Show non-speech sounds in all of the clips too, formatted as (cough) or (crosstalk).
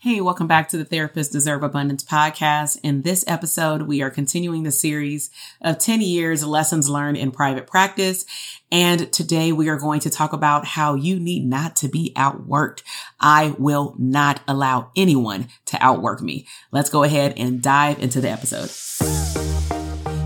Hey, welcome back to the Therapists Deserve Abundance podcast. In this episode, we are continuing the series of 10 years lessons learned in private practice. And today we are going to talk about how you need not to be outworked. I will not allow anyone to outwork me. Let's go ahead and dive into the episode.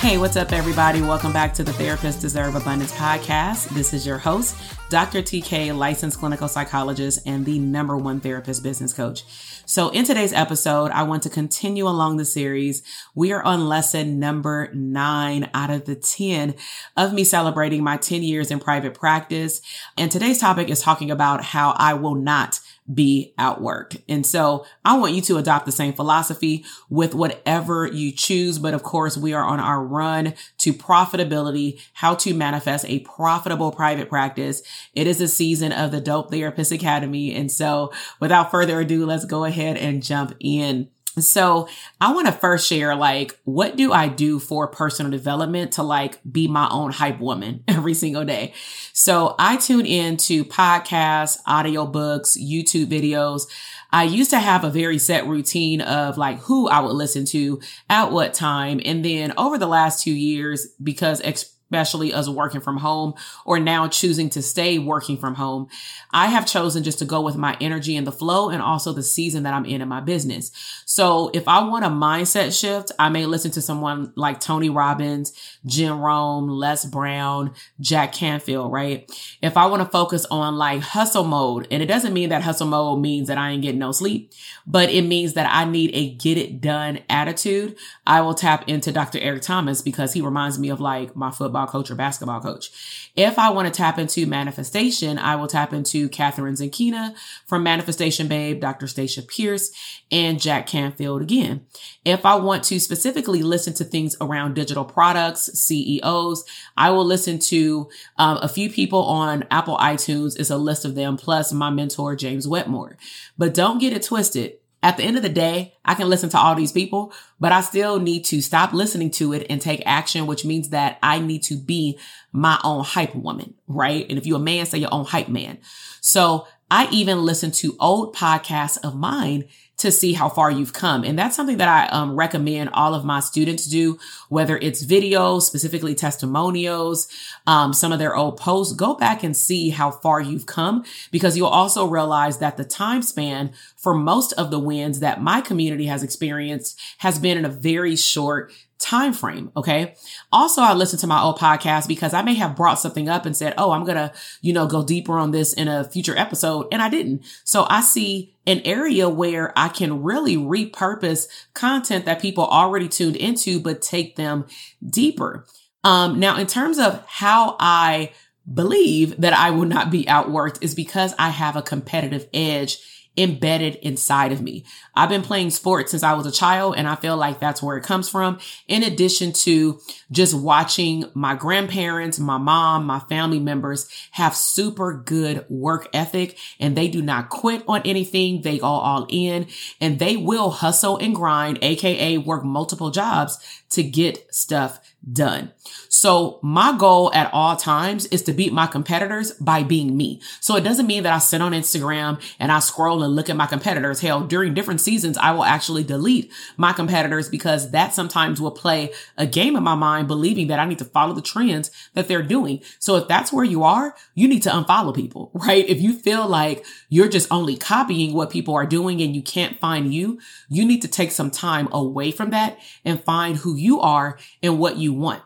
Hey, what's up, everybody? Welcome back to the Therapists Deserve Abundance podcast. This is your host, Dr. TK, licensed clinical psychologist and the number one therapist business coach. So in today's episode, I want to continue along the series. We are on lesson number nine out of the 10 of me celebrating my 10 years in private practice. And today's topic is talking about how I will not be outworked. And so I want you to adopt the same philosophy with whatever you choose. But of course, we are on our run to profitability, how to manifest a profitable private practice. It is a season of the Dope Therapist Academy. And so without further ado, let's go ahead and jump in. So I want to first share like what do I do for personal development to like be my own hype woman (laughs) every single day. So I tune into podcasts, audiobooks, YouTube videos. I used to have a very set routine of like who I would listen to at what time. And then over the last two years, because especially us working from home or now choosing to stay working from home. I have chosen just to go with my energy and the flow and also the season that I'm in in my business. So if I want a mindset shift, I may listen to someone like Tony Robbins, Jim Rohn, Les Brown, Jack Canfield, right? If I want to focus on like hustle mode, and it doesn't mean that hustle mode means that I ain't getting no sleep, but it means that I need a get it done attitude. I will tap into Dr. Eric Thomas because he reminds me of like my football football coach or basketball coach. If I want to tap into manifestation, I will tap into Kathrin Zenkina from Manifestation Babe, Dr. Stacia Pierce, and Jack Canfield again. If I want to specifically listen to things around digital products, CEOs, I will listen to um, a few people on Apple iTunes. It's a list of them, plus my mentor, James Wedmore. But don't get it twisted at the end of the day, I can listen to all these people, but I still need to stop listening to it and take action, which means that I need to be my own hype woman, right? And if you're a man, say your own hype man. So I even listen to old podcasts of mine to see how far you've come. And that's something that I um, recommend all of my students do, whether it's videos, specifically testimonials, um, some of their old posts, go back and see how far you've come because you'll also realize that the time span for most of the wins that my community has experienced has been in a very short time frame. Okay. Also, I listen to my old podcast because I may have brought something up and said, Oh, I'm going to, you know, go deeper on this in a future episode. And I didn't. So I see an area where I can really repurpose content that people already tuned into, but take them deeper. Um, now in terms of how I believe that I will not be outworked is because I have a competitive edge embedded inside of me. I've been playing sports since I was a child and I feel like that's where it comes from. In addition to just watching my grandparents, my mom, my family members have super good work ethic and they do not quit on anything. They go all in and they will hustle and grind, aka work multiple jobs to get stuff done. So my goal at all times is to beat my competitors by being me. So it doesn't mean that I sit on Instagram and I scroll and look at my competitors. Hell, during different seasons, I will actually delete my competitors because that sometimes will play a game in my mind, believing that I need to follow the trends that they're doing. So if that's where you are, you need to unfollow people, (laughs) right? If you feel like you're just only copying what people are doing and you can't find you, you need to take some time away from that and find who you are and what you want.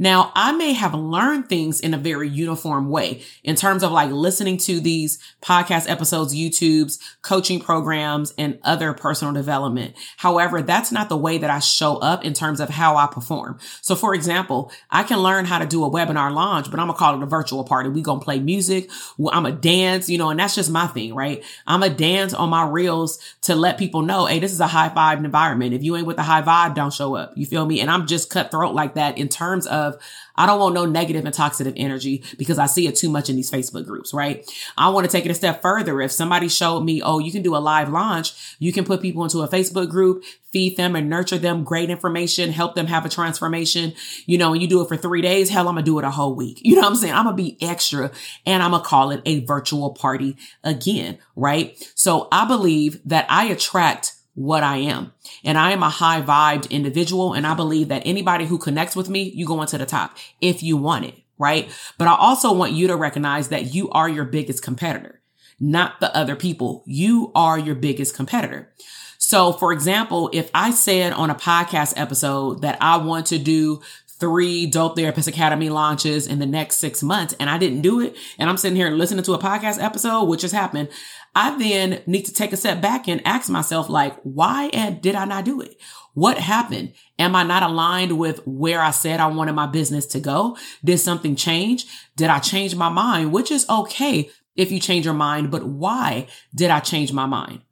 Now, I may have learned things in a very uniform way in terms of like listening to these podcast episodes, YouTube's coaching programs and other personal development. However, that's not the way that I show up in terms of how I perform. So for example, I can learn how to do a webinar launch, but I'm gonna call it a virtual party. We gonna play music. I'm a dance, you know, and that's just my thing, right? I'm a dance on my reels to let people know, hey, this is a high vibe environment. If you ain't with the high vibe, don't show up. You feel me? And I'm just cutthroat like that in terms of I don't want no negative and toxic energy because I see it too much in these Facebook groups, right? I want to take it a step further. If somebody showed me, oh, you can do a live launch, you can put people into a Facebook group, feed them and nurture them great information, help them have a transformation, you know, and you do it for three days, hell, I'm gonna do it a whole week. You know what I'm saying? I'm gonna be extra and I'm gonna call it a virtual party again, right? So I believe that I attract what I am. And I am a high vibed individual. And I believe that anybody who connects with me, you go into the top if you want it. Right. But I also want you to recognize that you are your biggest competitor, not the other people. You are your biggest competitor. So for example, if I said on a podcast episode that I want to do three Dope Therapist Academy launches in the next six months and I didn't do it. And I'm sitting here listening to a podcast episode, which has happened. I then need to take a step back and ask myself, like, why and did I not do it? What happened? Am I not aligned with where I said I wanted my business to go? Did something change? Did I change my mind? Which is okay if you change your mind, but why did I change my mind?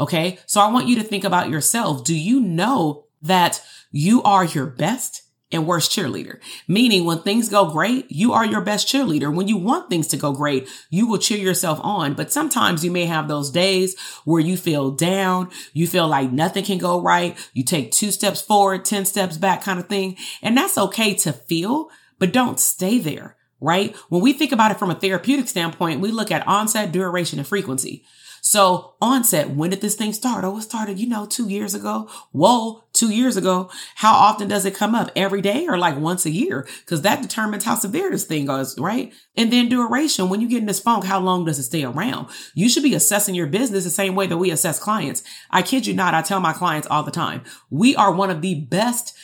Okay. So I want you to think about yourself. Do you know that you are your best? And worst cheerleader. Meaning when things go great, you are your best cheerleader. When you want things to go great, you will cheer yourself on. But sometimes you may have those days where you feel down. You feel like nothing can go right. You take two steps forward, 10 steps back kind of thing. And that's okay to feel, but don't stay there, right? When we think about it from a therapeutic standpoint, we look at onset, duration, and frequency. So onset, when did this thing start? Oh, it started, you know, two years ago. Whoa, two years ago. How often does it come up? Every day or like once a year? Cause that determines how severe this thing goes, right? And then duration, when you get in this funk, how long does it stay around? You should be assessing your business the same way that we assess clients. I kid you not. I tell my clients all the time, we are one of the best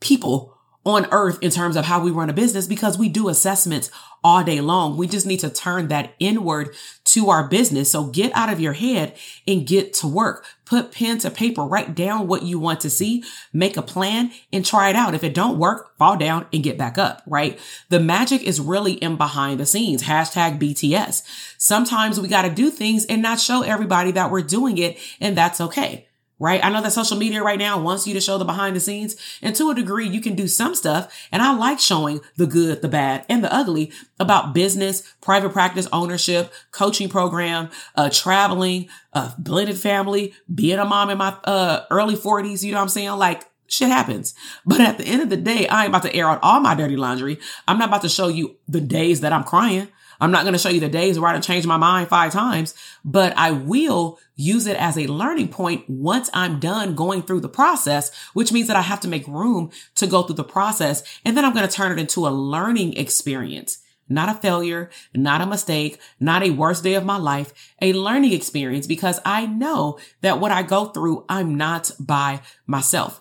people on earth in terms of how we run a business because we do assessments all day long. We just need to turn that inward to our business. So get out of your head and get to work. Put pen to paper, write down what you want to see, make a plan and try it out. If it don't work, fall down and get back up, right? The magic is really in behind the scenes. Hashtag BTS. Sometimes we got to do things and not show everybody that we're doing it. And that's okay right? I know that social media right now wants you to show the behind the scenes and to a degree you can do some stuff. And I like showing the good, the bad and the ugly about business, private practice ownership, coaching program, uh, traveling, uh, blended family, being a mom in my, uh, early forties. You know what I'm saying? Like, Shit happens. But at the end of the day, I ain't about to air out all my dirty laundry. I'm not about to show you the days that I'm crying. I'm not going to show you the days where I changed my mind five times, but I will use it as a learning point once I'm done going through the process, which means that I have to make room to go through the process. And then I'm going to turn it into a learning experience. Not a failure, not a mistake, not a worst day of my life, a learning experience because I know that what I go through, I'm not by myself.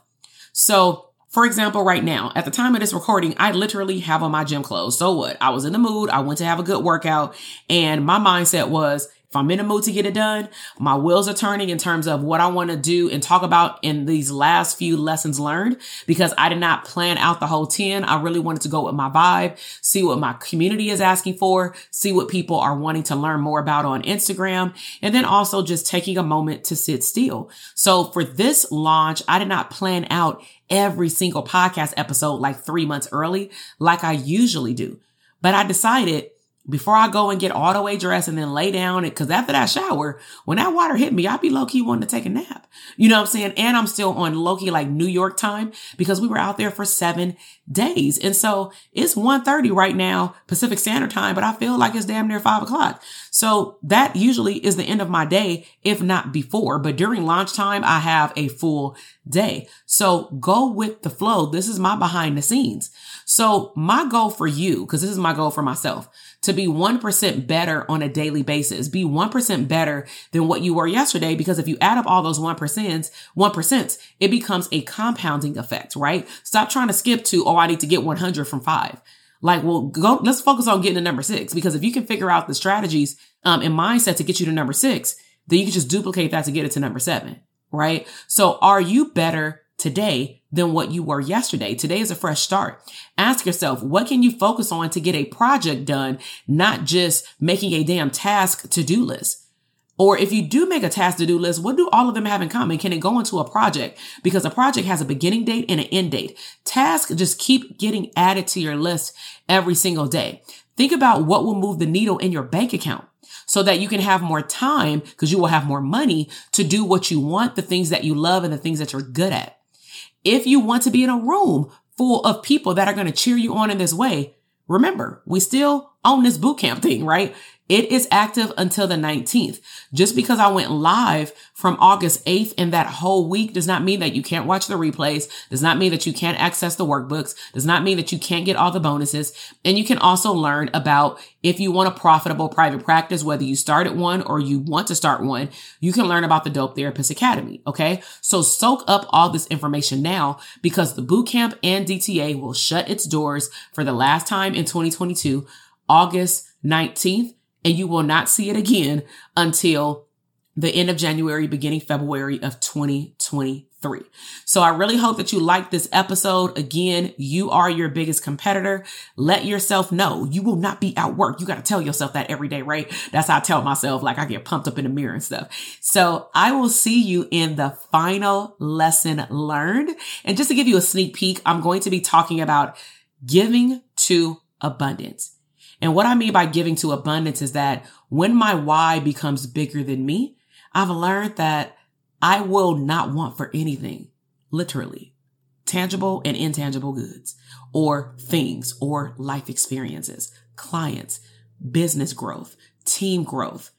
So for example, right now, at the time of this recording, I literally have on my gym clothes. So what? I was in the mood. I went to have a good workout and my mindset was, if I'm in a mood to get it done, my wheels are turning in terms of what I want to do and talk about in these last few lessons learned because I did not plan out the whole 10. I really wanted to go with my vibe, see what my community is asking for, see what people are wanting to learn more about on Instagram, and then also just taking a moment to sit still. So for this launch, I did not plan out every single podcast episode like three months early, like I usually do. But I decided before I go and get all the way dressed and then lay down. It. Cause after that shower, when that water hit me, I'd be low key wanting to take a nap. You know what I'm saying? And I'm still on low key like New York time because we were out there for seven days. And so it's 1.30 right now, Pacific Standard Time, but I feel like it's damn near five o'clock. So that usually is the end of my day, if not before. But during launch time, I have a full day. So go with the flow. This is my behind the scenes. So my goal for you, because this is my goal for myself, to be 1% better on a daily basis, be 1% better than what you were yesterday. Because if you add up all those 1%, 1%, it becomes a compounding effect, right? Stop trying to skip to, oh, I need to get 100 from five. Like, well, go, let's focus on getting to number six. Because if you can figure out the strategies, um, and mindset to get you to number six, then you can just duplicate that to get it to number seven, right? So are you better today than what you were yesterday. Today is a fresh start. Ask yourself, what can you focus on to get a project done, not just making a damn task to do list? Or if you do make a task to do list, what do all of them have in common? Can it go into a project? Because a project has a beginning date and an end date. Tasks just keep getting added to your list every single day. Think about what will move the needle in your bank account so that you can have more time because you will have more money to do what you want, the things that you love and the things that you're good at. If you want to be in a room full of people that are going to cheer you on in this way, remember, we still own this boot camp thing, right? It is active until the 19th. Just because I went live from August 8th and that whole week does not mean that you can't watch the replays, does not mean that you can't access the workbooks, does not mean that you can't get all the bonuses. And you can also learn about if you want a profitable private practice, whether you started one or you want to start one, you can learn about the Dope Therapist Academy. Okay. So soak up all this information now because the bootcamp and DTA will shut its doors for the last time in 2022, August 19th and you will not see it again until the end of January, beginning February of 2023. So I really hope that you like this episode. Again, you are your biggest competitor. Let yourself know you will not be outworked. You got to tell yourself that every day, right? That's how I tell myself, like I get pumped up in the mirror and stuff. So I will see you in the final lesson learned. And just to give you a sneak peek, I'm going to be talking about giving to abundance. And what I mean by giving to abundance is that when my why becomes bigger than me, I've learned that I will not want for anything, literally, tangible and intangible goods or things or life experiences, clients, business growth, team growth,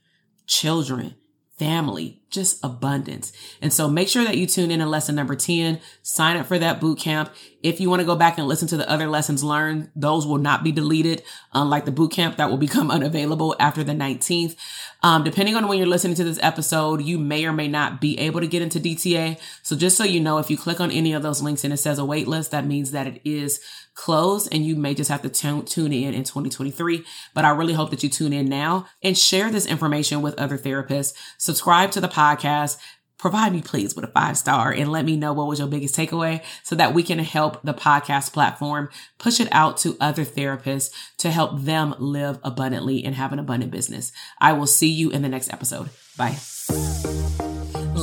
children, family, just abundance. And so make sure that you tune in to lesson number 10, sign up for that boot camp. If you want to go back and listen to the other lessons learned, those will not be deleted, unlike the boot camp that will become (laughs) unavailable after the 19th. Um, depending on when you're listening to this episode, you may or may not be able to get into DTA. So just so you know, if you click on any of those links and it says a wait list, that means that it is closed and you may just have to t- tune in in 2023. But I really hope that you tune in now and share this information with other therapists. Subscribe to the podcast. Podcast, provide me please with a five star and let me know what was your biggest takeaway so that we can help the podcast platform push it out to other therapists to help them live abundantly and have an abundant business. I will see you in the next episode. Bye.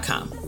gmail.com.